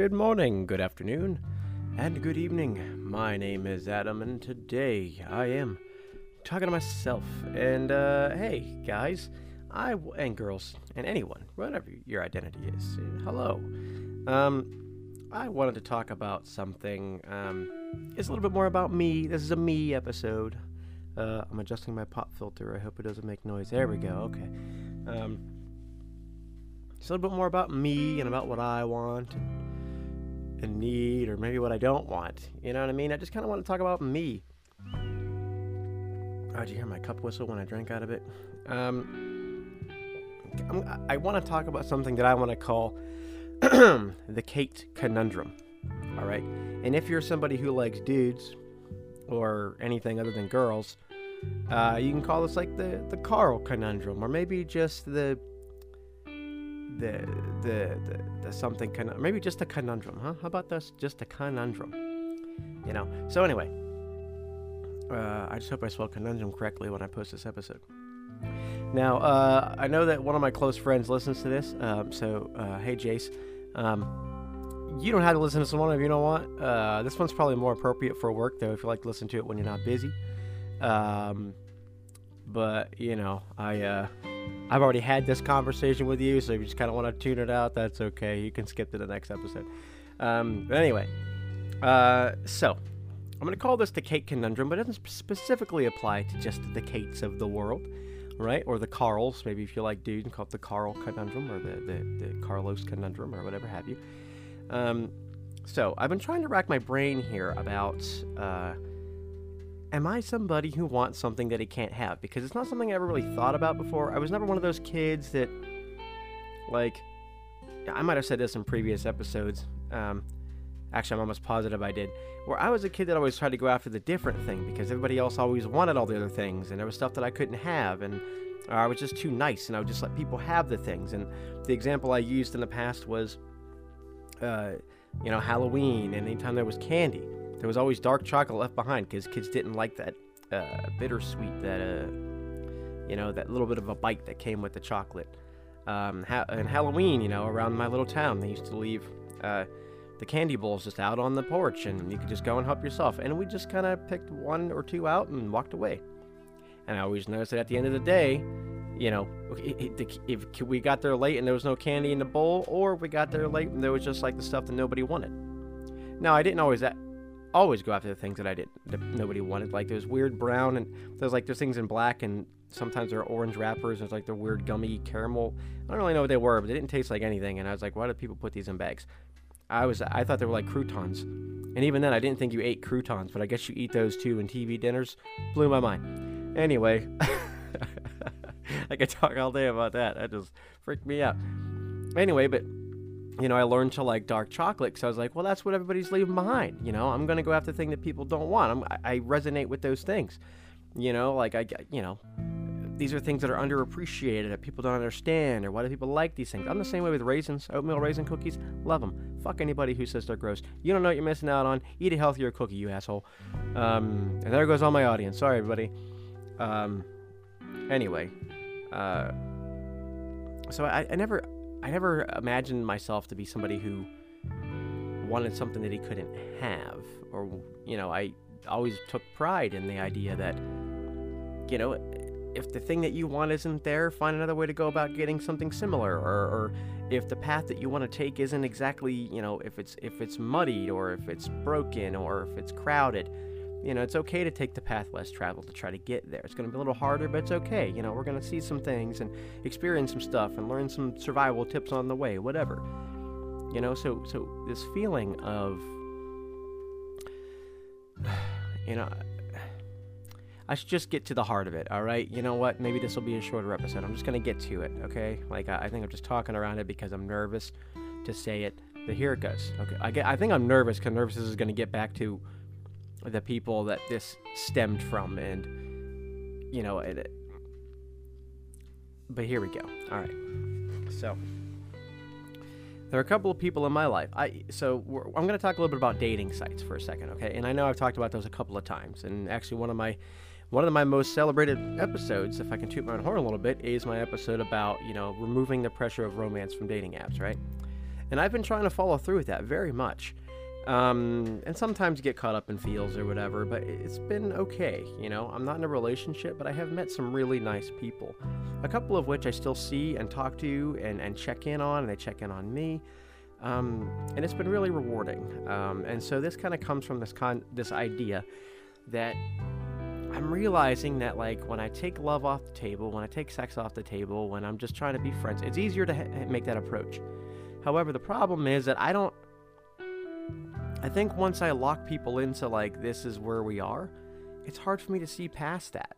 good morning, good afternoon, and good evening. My name is Adam, and today I am talking to myself. And uh, hey, guys, I w- and girls and anyone, whatever your identity is, hello. Um, I wanted to talk about something. Um, it's a little bit more about me. This is a me episode. Uh, I'm adjusting my pop filter. I hope it doesn't make noise. There we go. Okay. Um, it's a little bit more about me and about what I want and, need, or maybe what I don't want. You know what I mean? I just kind of want to talk about me. Oh, did you hear my cup whistle when I drank out of it? Um, I want to talk about something that I want to call the Kate conundrum. All right. And if you're somebody who likes dudes or anything other than girls, uh, you can call this like the the Carl conundrum, or maybe just the the the the, the something con- maybe just a conundrum, huh? How about this? Just a conundrum. You know. So anyway, uh, I just hope I spelled conundrum correctly when I post this episode. Now, uh, I know that one of my close friends listens to this, um, so uh, hey, Jace. Um, you don't have to listen to this one if you don't want. Uh, this one's probably more appropriate for work, though, if you like to listen to it when you're not busy. Um, but you know, I uh, I've already had this conversation with you, so if you just kind of want to tune it out, that's okay. You can skip to the next episode. Um, but anyway, uh, so I'm going to call this the Kate conundrum, but it doesn't specifically apply to just the Kates of the world, right? Or the Carls. Maybe if you like dude, you call it the Carl conundrum or the, the, the Carlos conundrum or whatever have you. Um, so I've been trying to rack my brain here about. Uh, am I somebody who wants something that he can't have? Because it's not something I ever really thought about before. I was never one of those kids that, like, I might have said this in previous episodes. Um, actually, I'm almost positive I did. Where I was a kid that always tried to go after the different thing because everybody else always wanted all the other things, and there was stuff that I couldn't have, and I was just too nice, and I would just let people have the things. And the example I used in the past was, uh, you know, Halloween, and anytime there was candy there was always dark chocolate left behind because kids didn't like that uh, bittersweet, that uh, you know, that little bit of a bite that came with the chocolate. Um, ha- and Halloween, you know, around my little town, they used to leave uh, the candy bowls just out on the porch, and you could just go and help yourself. And we just kind of picked one or two out and walked away. And I always noticed that at the end of the day, you know, if we got there late and there was no candy in the bowl, or we got there late and there was just like the stuff that nobody wanted. Now, I didn't always always go after the things that I didn't that nobody wanted. Like those weird brown and there's like there's things in black and sometimes there are orange wrappers. There's like the weird gummy caramel. I don't really know what they were, but they didn't taste like anything. And I was like, why do people put these in bags? I was I thought they were like croutons. And even then I didn't think you ate croutons, but I guess you eat those too in TV dinners. Blew my mind. Anyway, I could talk all day about that. That just freaked me out. Anyway, but you know, I learned to like dark chocolate because I was like, well, that's what everybody's leaving behind. You know, I'm going to go after the thing that people don't want. I, I resonate with those things. You know, like I, you know, these are things that are underappreciated that people don't understand, or why do people like these things? I'm the same way with raisins, oatmeal raisin cookies. Love them. Fuck anybody who says they're gross. You don't know what you're missing out on. Eat a healthier cookie, you asshole. Um, and there goes all my audience. Sorry, everybody. Um, anyway, uh, so I, I never I never imagined myself to be somebody who wanted something that he couldn't have. Or, you know, I always took pride in the idea that, you know, if the thing that you want isn't there, find another way to go about getting something similar. Or, or if the path that you want to take isn't exactly, you know, if it's if it's muddied or if it's broken or if it's crowded, you know, it's okay to take the path less traveled to try to get there. It's going to be a little harder, but it's okay. You know, we're going to see some things and experience some stuff and learn some survival tips on the way, whatever. You know, so so this feeling of you know, I should just get to the heart of it, all right? You know what? Maybe this will be a shorter episode. I'm just going to get to it, okay? Like I, I think I'm just talking around it because I'm nervous to say it. But here it goes. Okay. I get I think I'm nervous cuz nervousness is going to get back to the people that this stemmed from and you know it, but here we go. All right. So there are a couple of people in my life. I so i'm going to talk a little bit about dating sites for a second okay? And i know i've talked about those a couple of times and actually one of my one of my most celebrated episodes if i can toot my own horn a little bit is my episode about you know removing the pressure of romance from dating apps right? And I've been trying to follow through with that very much. Um, and sometimes you get caught up in feels or whatever, but it's been okay. You know, I'm not in a relationship, but I have met some really nice people. A couple of which I still see and talk to and, and check in on, and they check in on me. Um, and it's been really rewarding. Um, and so this kind of comes from this con- this idea that I'm realizing that like when I take love off the table, when I take sex off the table, when I'm just trying to be friends, it's easier to ha- make that approach. However, the problem is that I don't. I think once I lock people into like this is where we are, it's hard for me to see past that.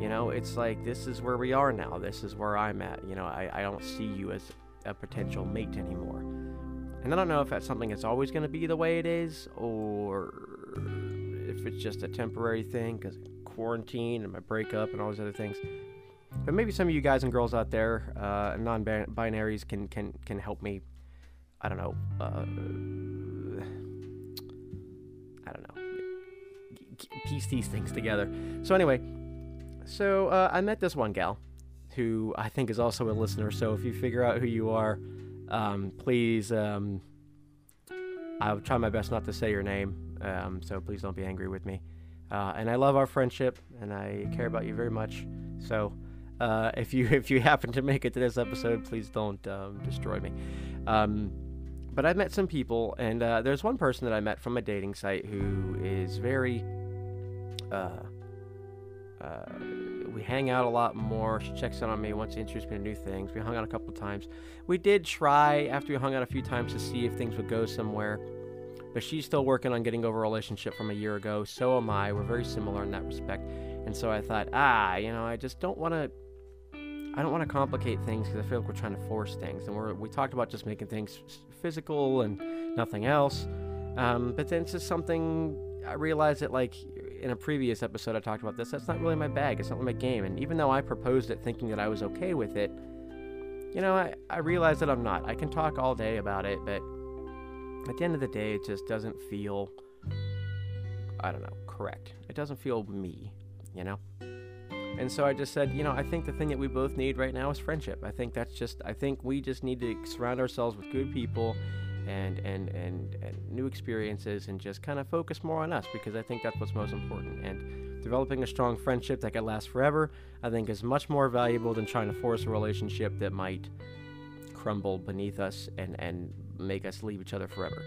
You know, it's like this is where we are now. This is where I'm at. You know, I, I don't see you as a potential mate anymore. And I don't know if that's something that's always going to be the way it is, or if it's just a temporary thing because quarantine and my breakup and all those other things. But maybe some of you guys and girls out there, uh, non-binaries, can can can help me. I don't know. Uh, I don't know. Piece these things together. So anyway, so uh, I met this one gal, who I think is also a listener. So if you figure out who you are, um, please. Um, I'll try my best not to say your name. Um, so please don't be angry with me. Uh, and I love our friendship, and I care about you very much. So, uh, if you if you happen to make it to this episode, please don't um, destroy me. But I've met some people, and uh, there's one person that I met from a dating site who is very. Uh, uh, we hang out a lot more. She checks in on me, wants to introduce me to new things. We hung out a couple times. We did try after we hung out a few times to see if things would go somewhere but she's still working on getting over a relationship from a year ago. So am I. We're very similar in that respect. And so I thought, ah, you know, I just don't want to. I don't want to complicate things because I feel like we're trying to force things, and we're we talked about just making things physical and nothing else. Um, but then it's just something I realized that like in a previous episode I talked about this. That's not really my bag. It's not my game. And even though I proposed it thinking that I was okay with it, you know, I I realized that I'm not. I can talk all day about it, but at the end of the day, it just doesn't feel, I don't know, correct. It doesn't feel me, you know? And so I just said, you know, I think the thing that we both need right now is friendship. I think that's just, I think we just need to surround ourselves with good people and, and, and, and new experiences and just kind of focus more on us because I think that's what's most important. And developing a strong friendship that can last forever, I think is much more valuable than trying to force a relationship that might crumble beneath us and, and make us leave each other forever.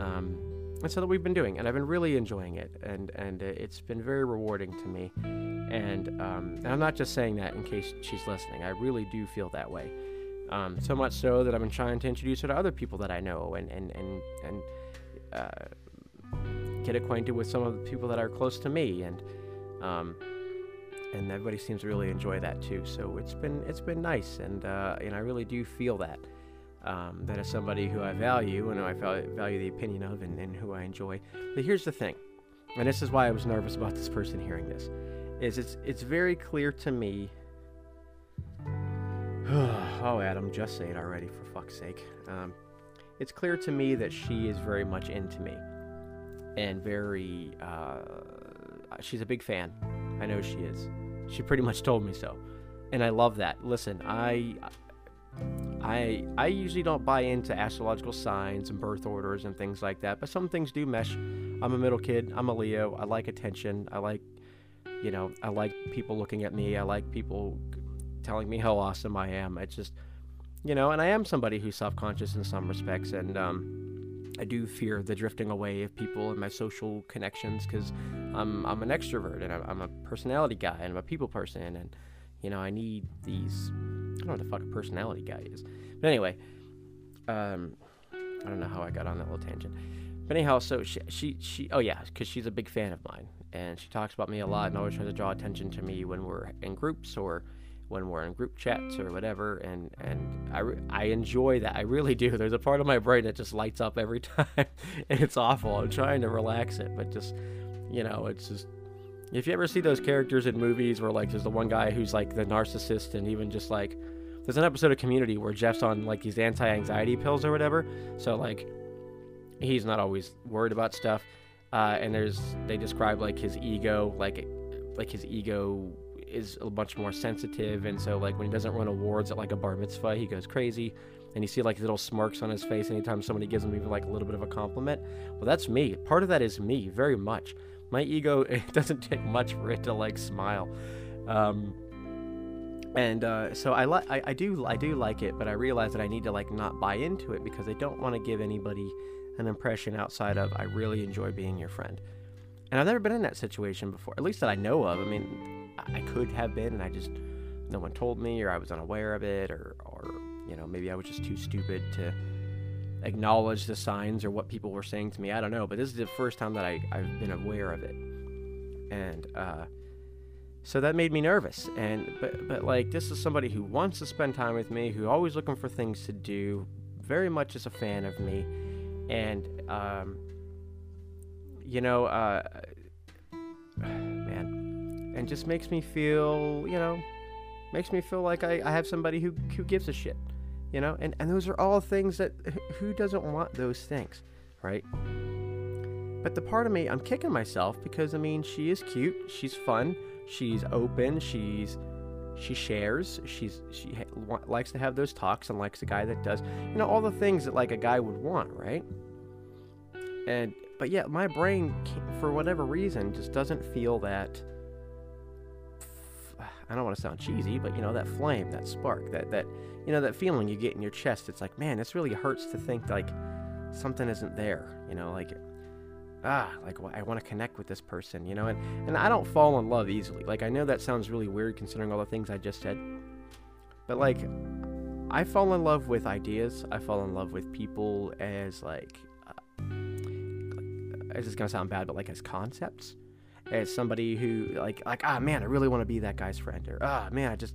Um, and so that we've been doing, and I've been really enjoying it, and and uh, it's been very rewarding to me. And, um, and I'm not just saying that in case she's listening. I really do feel that way. Um, so much so that I've been trying to introduce her to other people that I know, and and and and uh, get acquainted with some of the people that are close to me, and um, and everybody seems to really enjoy that too. So it's been it's been nice, and uh, and I really do feel that um, that is somebody who I value and I value the opinion of and, and who I enjoy. But here's the thing, and this is why I was nervous about this person hearing this, is it's it's very clear to me. oh, Adam, just say it already, for fuck's sake. Um, it's clear to me that she is very much into me, and very. Uh, she's a big fan. I know she is. She pretty much told me so, and I love that. Listen, I I I usually don't buy into astrological signs and birth orders and things like that, but some things do mesh. I'm a middle kid. I'm a Leo. I like attention. I like, you know, I like people looking at me. I like people telling me how awesome I am. It's just, you know, and I am somebody who's self-conscious in some respects, and um, I do fear the drifting away of people and my social connections because I'm I'm an extrovert and I'm a personality guy and I'm a people person and you know I need these I don't know what the fuck a personality guy is. But anyway, um, I don't know how I got on that little tangent. But anyhow, so she, she, she oh yeah, because she's a big fan of mine, and she talks about me a lot, and always tries to draw attention to me when we're in groups or when we're in group chats or whatever. And and I, I enjoy that. I really do. There's a part of my brain that just lights up every time, and it's awful. I'm trying to relax it, but just you know, it's just if you ever see those characters in movies where like there's the one guy who's like the narcissist and even just like there's an episode of Community where Jeff's on like these anti-anxiety pills or whatever, so like he's not always worried about stuff. Uh, and there's they describe like his ego, like like his ego is a much more sensitive, and so like when he doesn't run awards at like a bar mitzvah, he goes crazy. and you see like little smirks on his face anytime somebody gives him even like a little bit of a compliment. Well, that's me. Part of that is me, very much. My ego it doesn't take much for it to like smile. Um, and uh, so I, li- I I do I do like it, but I realize that I need to like not buy into it because I don't want to give anybody an impression outside of I really enjoy being your friend. And I've never been in that situation before, at least that I know of. I mean, I could have been, and I just no one told me, or I was unaware of it, or or you know maybe I was just too stupid to acknowledge the signs or what people were saying to me. I don't know, but this is the first time that I I've been aware of it, and uh, so that made me nervous. And but but like this is somebody who wants to spend time with me, who always looking for things to do, very much is a fan of me, and um, you know, uh, man, and just makes me feel, you know, makes me feel like I, I have somebody who who gives a shit, you know, and and those are all things that who doesn't want those things, right? But the part of me, I'm kicking myself because I mean, she is cute, she's fun, she's open, she's she shares, she's she ha- likes to have those talks and likes a guy that does, you know, all the things that like a guy would want, right? And but yeah, my brain, for whatever reason, just doesn't feel that. I don't want to sound cheesy, but you know that flame, that spark, that that you know that feeling you get in your chest. It's like, man, this really hurts to think like something isn't there. You know, like ah, like I want to connect with this person. You know, and and I don't fall in love easily. Like I know that sounds really weird considering all the things I just said, but like I fall in love with ideas. I fall in love with people as like this is gonna sound bad, but like as concepts, as somebody who like like ah man, I really want to be that guy's friend, or ah man, I just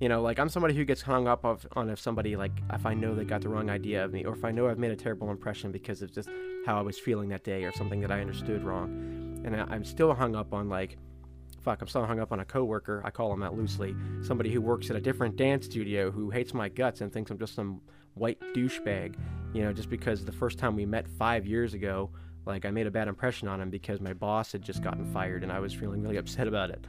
you know like I'm somebody who gets hung up of, on if somebody like if I know they got the wrong idea of me, or if I know I've made a terrible impression because of just how I was feeling that day, or something that I understood wrong, and I, I'm still hung up on like fuck, I'm still hung up on a coworker. I call him that loosely. Somebody who works at a different dance studio who hates my guts and thinks I'm just some white douchebag. You know, just because the first time we met five years ago, like I made a bad impression on him because my boss had just gotten fired and I was feeling really upset about it.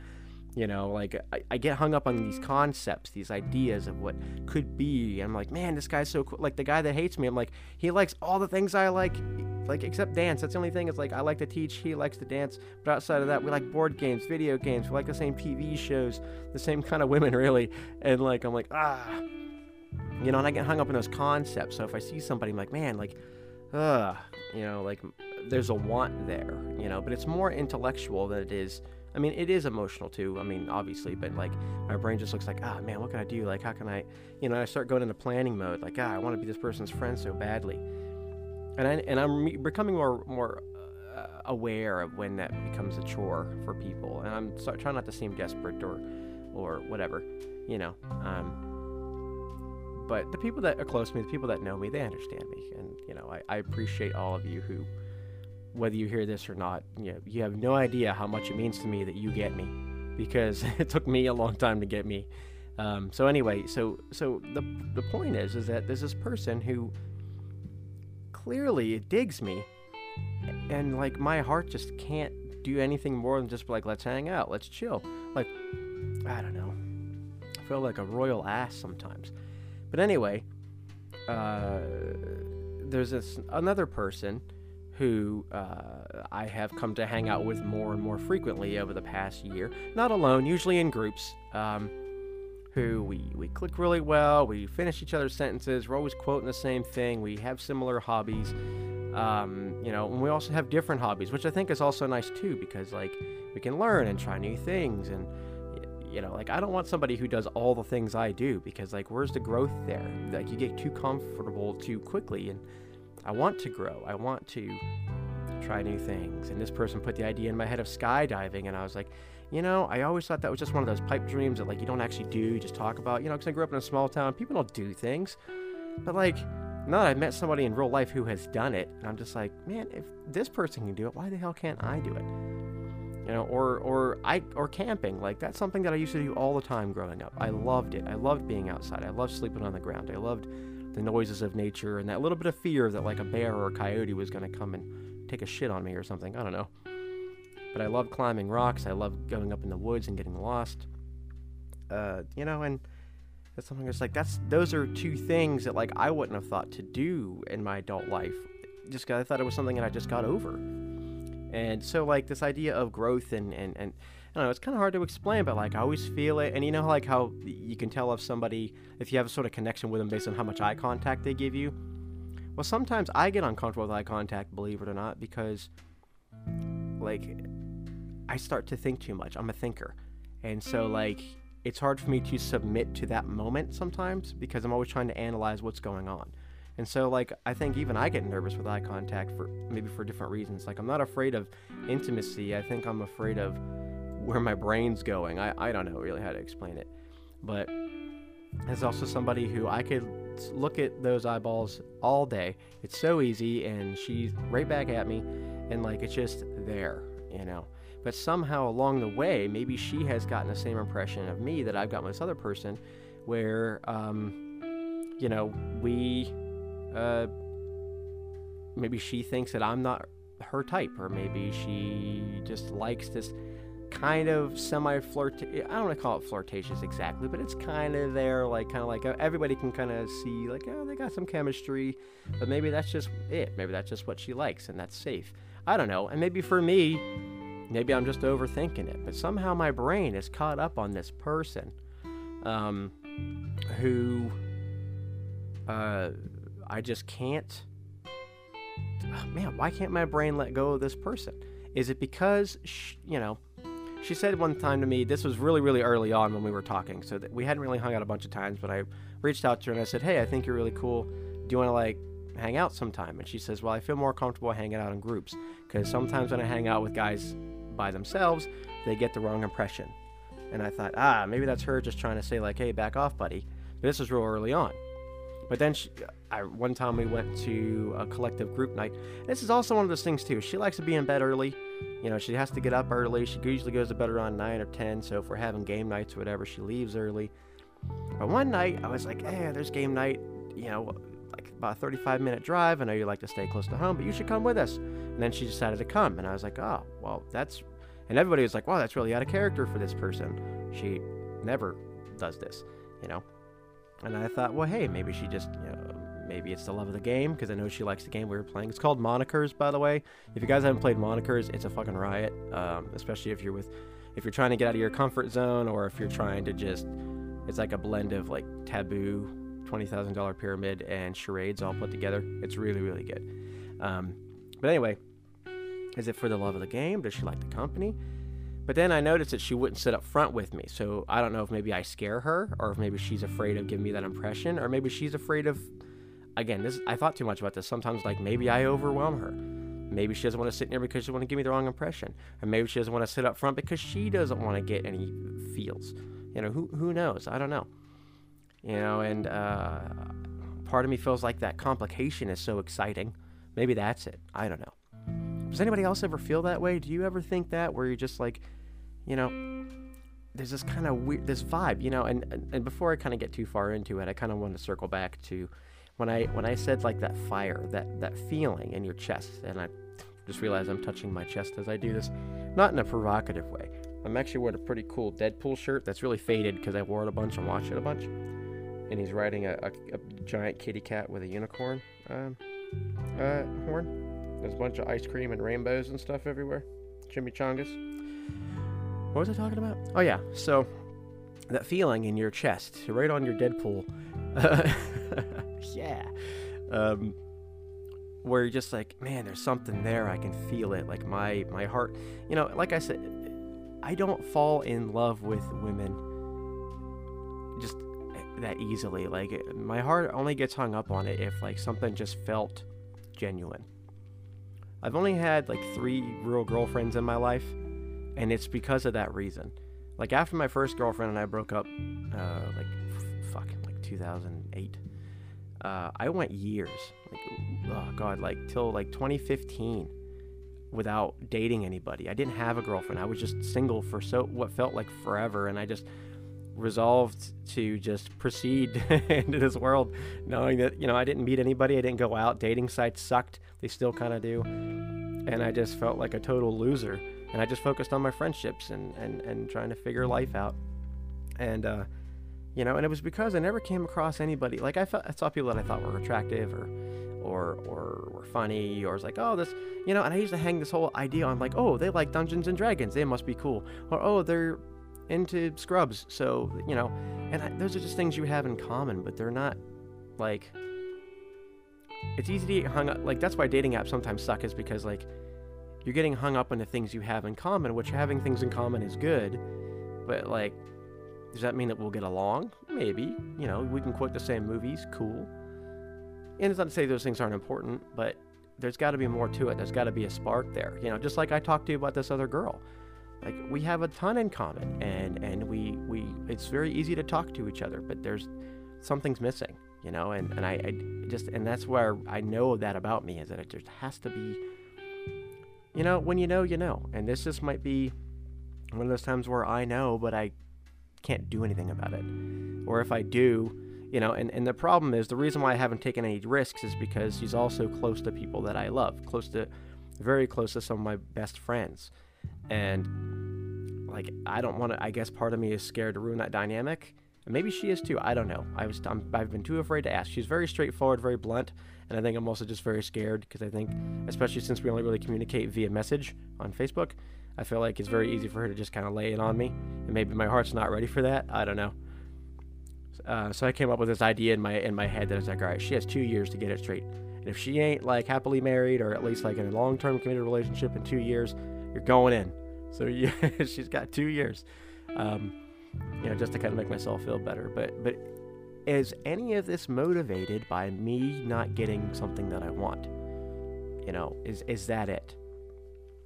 You know, like I, I get hung up on these concepts, these ideas of what could be. And I'm like, man, this guy's so cool. Like the guy that hates me, I'm like, he likes all the things I like, like except dance. That's the only thing. It's like I like to teach, he likes to dance. But outside of that, we like board games, video games. We like the same TV shows, the same kind of women, really. And like I'm like, ah, you know, and I get hung up on those concepts. So if I see somebody, I'm like, man, like, uh, you know, like there's a want there, you know, but it's more intellectual than it is. I mean, it is emotional too. I mean, obviously, but like my brain just looks like, ah, man, what can I do? Like, how can I, you know, I start going into planning mode. Like, ah, I want to be this person's friend so badly, and I and I'm becoming more more uh, aware of when that becomes a chore for people, and I'm start, trying not to seem desperate or or whatever, you know. Um, but the people that are close to me, the people that know me, they understand me, and you know, I, I appreciate all of you who whether you hear this or not, you, know, you have no idea how much it means to me that you get me, because it took me a long time to get me. Um, so anyway, so so the the point is is that there's this person who clearly digs me, and like my heart just can't do anything more than just like let's hang out, let's chill. Like I don't know, I feel like a royal ass sometimes. But anyway, uh, there's this another person who uh, I have come to hang out with more and more frequently over the past year. Not alone, usually in groups. Um, who we, we click really well, we finish each other's sentences, we're always quoting the same thing, we have similar hobbies, um, you know, and we also have different hobbies, which I think is also nice too, because like we can learn and try new things, and you know, like I don't want somebody who does all the things I do, because like where's the growth there? Like you get too comfortable too quickly, and I want to grow. I want to try new things. And this person put the idea in my head of skydiving, and I was like, you know, I always thought that was just one of those pipe dreams that like you don't actually do, you just talk about. You know, because I grew up in a small town, people don't do things. But like, now that I've met somebody in real life who has done it, and I'm just like, man, if this person can do it, why the hell can't I do it? You know, or or I or camping, like that's something that I used to do all the time growing up. I loved it. I loved being outside. I loved sleeping on the ground. I loved the noises of nature and that little bit of fear that like a bear or a coyote was going to come and take a shit on me or something. I don't know. But I love climbing rocks. I love going up in the woods and getting lost. Uh, you know, and That's something that's like that's those are two things that like I wouldn't have thought to do in my adult life. Just 'cause I thought it was something that I just got over. And so like this idea of growth and and and Don't know, it's kind of hard to explain, but like I always feel it. And you know like how you can tell if somebody if you have a sort of connection with them based on how much eye contact they give you. Well, sometimes I get uncomfortable with eye contact, believe it or not, because like I start to think too much. I'm a thinker. And so like it's hard for me to submit to that moment sometimes because I'm always trying to analyze what's going on. And so like I think even I get nervous with eye contact for maybe for different reasons. Like I'm not afraid of intimacy. I think I'm afraid of where my brain's going. I, I don't know really how to explain it. But as also somebody who I could look at those eyeballs all day. It's so easy and she's right back at me and like it's just there, you know. But somehow along the way, maybe she has gotten the same impression of me that I've got with this other person, where, um, you know, we, uh, maybe she thinks that I'm not her type, or maybe she just likes this kind of semi flirt. I don't want to call it flirtatious exactly, but it's kind of there, like kind of like uh, everybody can kind of see, like, oh, they got some chemistry, but maybe that's just it. Maybe that's just what she likes, and that's safe. I don't know. And maybe for me, maybe I'm just overthinking it, but somehow my brain is caught up on this person um, who uh, I just can't. Man, why can't my brain let go of this person? Is it because, you know, she said one time to me, this was really, really early on when we were talking, so we hadn't really hung out a bunch of times, but I reached out to her and I said, hey, I think you're really cool. Do you want to, like, hang out sometime? And she says, well, I feel more comfortable hanging out in groups, because sometimes when I hang out with guys by themselves, they get the wrong impression. And I thought, ah, maybe that's her just trying to say, like, hey, back off, buddy. But this was real early on. But then she, I, one time we went to a collective group night. This is also one of those things too. She likes to be in bed early. You know, she has to get up early. She usually goes to bed around nine or ten. So if we're having game nights or whatever, she leaves early. But one night I was like, "Hey, there's game night. You know, like about a 35 minute drive. I know you like to stay close to home, but you should come with us." And then she decided to come, and I was like, "Oh, well, that's." And everybody was like, "Wow, that's really out of character for this person. She never does this, you know." And I thought, well, hey, maybe she just, you know, maybe it's the love of the game because I know she likes the game we were playing. It's called Monikers, by the way. If you guys haven't played Monikers, it's a fucking riot. Um, especially if you're with, if you're trying to get out of your comfort zone or if you're trying to just, it's like a blend of like taboo, twenty thousand dollar pyramid and charades all put together. It's really really good. Um, but anyway, is it for the love of the game? Does she like the company? But then I noticed that she wouldn't sit up front with me. So I don't know if maybe I scare her or if maybe she's afraid of giving me that impression or maybe she's afraid of again, this I thought too much about this. Sometimes like maybe I overwhelm her. Maybe she doesn't want to sit near because she want to give me the wrong impression. Or maybe she doesn't want to sit up front because she doesn't want to get any feels. You know, who who knows? I don't know. You know, and uh, part of me feels like that complication is so exciting. Maybe that's it. I don't know. Does anybody else ever feel that way? Do you ever think that where you're just like you know, there's this kind of weird, this vibe, you know, and, and, and before I kind of get too far into it, I kind of want to circle back to when I when I said like that fire, that that feeling in your chest, and I just realized I'm touching my chest as I do this, not in a provocative way. I'm actually wearing a pretty cool Deadpool shirt that's really faded because I wore it a bunch and watched it a bunch. And he's riding a, a, a giant kitty cat with a unicorn um, uh, horn. There's a bunch of ice cream and rainbows and stuff everywhere. Chimichangas. What was I talking about? Oh yeah, so that feeling in your chest, right on your Deadpool. Uh, yeah. Um, where you're just like, man, there's something there. I can feel it. Like my my heart, you know, like I said, I don't fall in love with women just that easily. Like my heart only gets hung up on it if like something just felt genuine. I've only had like three real girlfriends in my life, and it's because of that reason. Like after my first girlfriend and I broke up, uh, like f- fuck, like 2008. Uh, I went years, like oh god, like till like 2015, without dating anybody. I didn't have a girlfriend. I was just single for so what felt like forever, and I just resolved to just proceed into this world, knowing that you know I didn't meet anybody. I didn't go out. Dating sites sucked. They still kind of do, and I just felt like a total loser and I just focused on my friendships and, and, and trying to figure life out. And, uh, You know, and it was because I never came across anybody like I, felt, I saw people that I thought were attractive or or or were funny or was like, oh, this, you know. And I used to hang this whole idea on like, oh, they like Dungeons and Dragons, they must be cool, or oh, they're into Scrubs, so you know. And I, those are just things you have in common, but they're not like. It's easy to get hung up. Like that's why dating apps sometimes suck, is because like you're getting hung up on the things you have in common, which having things in common is good, but like. Does that mean that we'll get along? Maybe. You know, we can quote the same movies. Cool and it's not to say those things aren't important, but there's got to be more to it. There's got to be a spark there. You know, just like I talked to you about this other girl. Like we have a ton in common, and and we we it's very easy to talk to each other, but there's something's missing. You know, and and I, I just and that's where I know that about me is that it just has to be. You know, when you know, you know, and this just might be one of those times where I know, but I can't do anything about it, or if I do you know and, and the problem is the reason why i haven't taken any risks is because she's also close to people that i love close to very close to some of my best friends. And like i don't want to i guess part of me is scared to ruin that dynamic maybe she is too i don't know i was i have been too afraid to ask she's very straightforward very blunt and i think i'm also just very scared because i think especially since we only really communicate via message on facebook i feel like it's very easy for her to just kind of lay it on me and maybe my heart's not ready for that i don't know uh, so I came up with this idea in my in my head that I was like, all right, she has two years to get it straight. And if she ain't like happily married or at least like in a long-term committed relationship in two years, you're going in. So yeah, she's got two years. Um, you know, just to kind of make myself feel better. But but is any of this motivated by me not getting something that I want? You know, is is that it?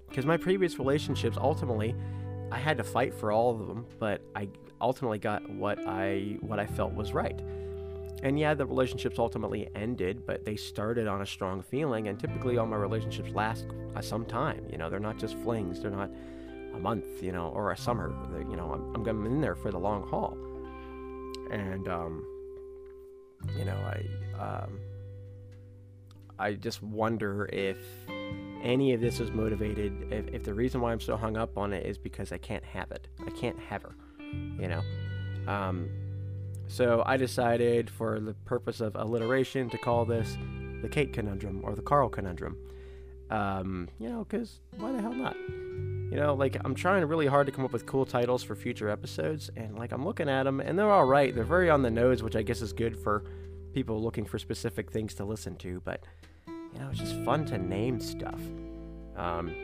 Because my previous relationships ultimately I had to fight for all of them, but I ultimately got what I what I felt was right. And yeah, the relationships ultimately ended, but they started on a strong feeling. And typically, all my relationships last uh, some time. You know, they're not just flings; they're not a month, you know, or a summer. You know, I'm, I'm in there for the long haul. And um, you know, I um, I just wonder if any of this is motivated, if, if the reason why I'm so hung up on it is because I can't have it. I can't have her, you know. Um, so I decided, for the purpose of alliteration, to call this the Kate conundrum or the Carl conundrum. Um, you know, because why the hell not? You know, like I'm trying really hard to come up with cool titles for future episodes, and like I'm looking at them, and they're all right. They're very on the nose, which I guess is good for people looking for specific things to listen to. But you know, it's just fun to name stuff. Um,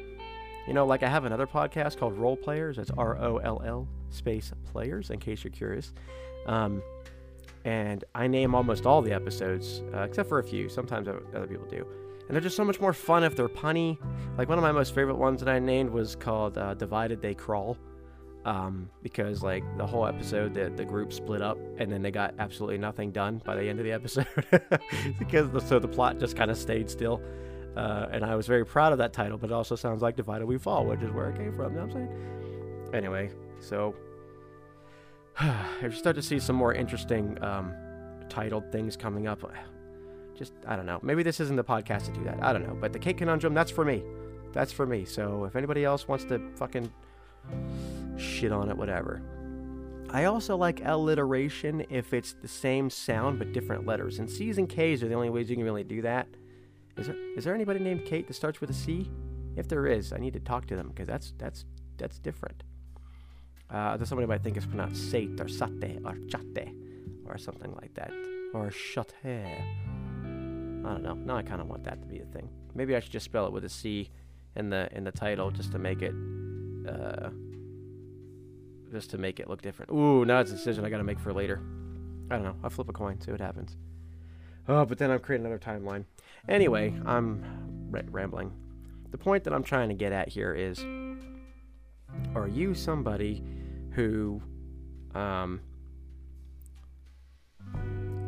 you know, like I have another podcast called Roll Players. That's R O L L space players, in case you're curious. Um, and I name almost all the episodes, uh, except for a few. Sometimes other people do. And they're just so much more fun if they're punny. Like one of my most favorite ones that I named was called uh, Divided They Crawl. Um, because like the whole episode the, the group split up and then they got absolutely nothing done by the end of the episode. Because the, so the plot just kind of stayed still. Uh, and i was very proud of that title but it also sounds like divided we fall which is where it came from you know what i'm saying? Anyway so if you start to see some more interesting um, titled things coming up just i don't know maybe this isn't the podcast to do that i don't know but the Kate conundrum that's for me that's for me so if anybody else wants to fucking shit on it, whatever. I also like alliteration if it's the same sound but different letters. And C's and K's are the only ways you can really do that. Is there is there anybody named Kate that starts with a C? If there is, I need to talk to them because that's that's that's different. Uh, there's somebody might think it's pronounced Sate or Sate or Chate or something like that. Or Chate. I don't know. Now I kind of want that to be a thing. Maybe I should just spell it with a C in the in the title just to make it uh, just to make it look different. Ooh, now it's a decision I got to make for later. I don't know. I'll flip a coin, see what happens. Oh, but then I'm creating another timeline. Anyway, I'm rambling. The point that I'm trying to get at here is are you somebody who um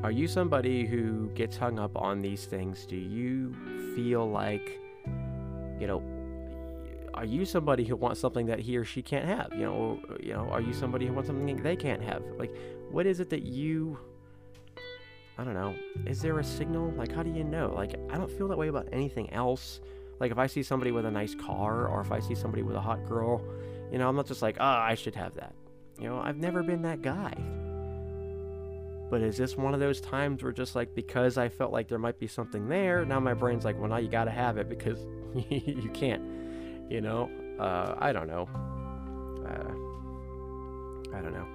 are you somebody who gets hung up on these things? Do you feel like you know are you somebody who wants something that he or she can't have? You know, you know, are you somebody who wants something they can't have? Like, what is it that you? I don't know. Is there a signal? Like, how do you know? Like, I don't feel that way about anything else. Like, if I see somebody with a nice car, or if I see somebody with a hot girl, you know, I'm not just like, ah, oh, I should have that. You know, I've never been that guy. But is this one of those times where just like because I felt like there might be something there, now my brain's like, well, now you got to have it because you can't, you know? Uh, I don't know. Uh, I don't know.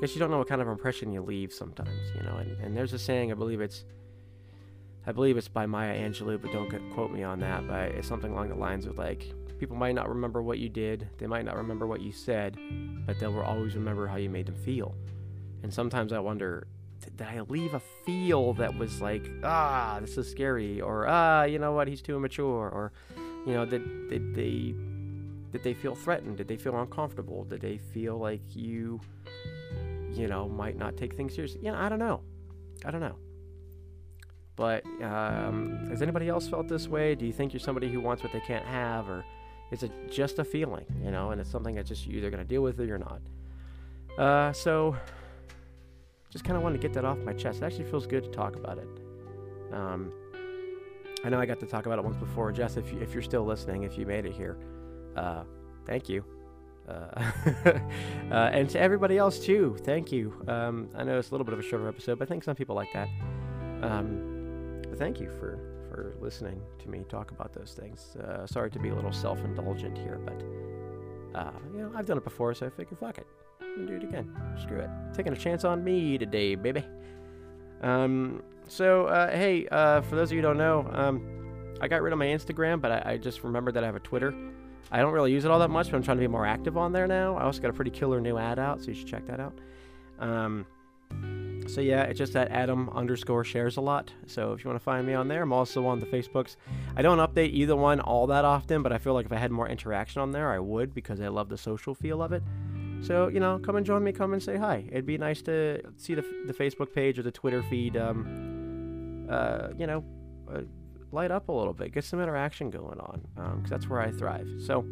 Guess you don't know what kind of impression you leave sometimes, you know. And, and there's a saying, I believe it's, I believe it's by Maya Angelou, but don't quote me on that. But it's something along the lines of like, people might not remember what you did, they might not remember what you said, but they'll always remember how you made them feel. And sometimes I wonder, did I leave a feel that was like, ah, this is scary, or ah, you know what, he's too immature, or, you know, did, did they did they feel threatened? Did they feel uncomfortable? Did they feel like you, you know, might not take things seriously? You know, I don't know. I don't know. But um, has anybody else felt this way? Do you think you're somebody who wants what they can't have, or is it just a feeling, you know, and it's something that just you're either going to deal with it or not? Uh, so just kind of wanted to get that off my chest. It actually feels good to talk about it. Um, I know I got to talk about it once before. Jess, if, you, if you're still listening, if you made it here, uh, thank you. Uh, uh, and to everybody else, too, thank you. Um, I know it's a little bit of a shorter episode, but I think some people like that. Um, but thank you for, for listening to me talk about those things. Uh, sorry to be a little self indulgent here, but uh, you know, I've done it before, so I figured, fuck it do it again. Screw it. Taking a chance on me today, baby. Um, so, uh, hey, uh, for those of you who don't know, um, I got rid of my Instagram, but I, I, just remembered that I have a Twitter. I don't really use it all that much, but I'm trying to be more active on there now. I also got a pretty killer new ad out, so you should check that out. Um, so yeah, it's just that Adam underscore shares a lot. So if you want to find me on there, I'm also on the Facebooks. I don't update either one all that often, but I feel like if I had more interaction on there, I would because I love the social feel of it. So, you know, come and join me, come and say hi. It'd be nice to see the, the Facebook page or the Twitter feed, um, uh, you know, uh, light up a little bit, get some interaction going on, because um, that's where I thrive. So,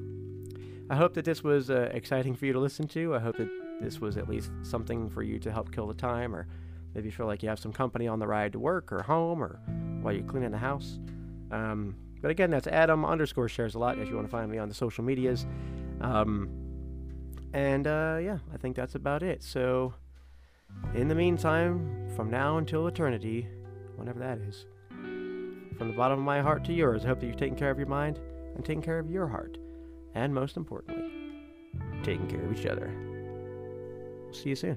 I hope that this was uh, exciting for you to listen to. I hope that this was at least something for you to help kill the time, or maybe feel like you have some company on the ride to work or home or while you're cleaning the house. Um, but again, that's Adam underscore shares a lot if you want to find me on the social medias. Um, and uh, yeah, I think that's about it. So, in the meantime, from now until eternity, whenever that is, from the bottom of my heart to yours, I hope that you're taking care of your mind and taking care of your heart. And most importantly, taking care of each other. See you soon.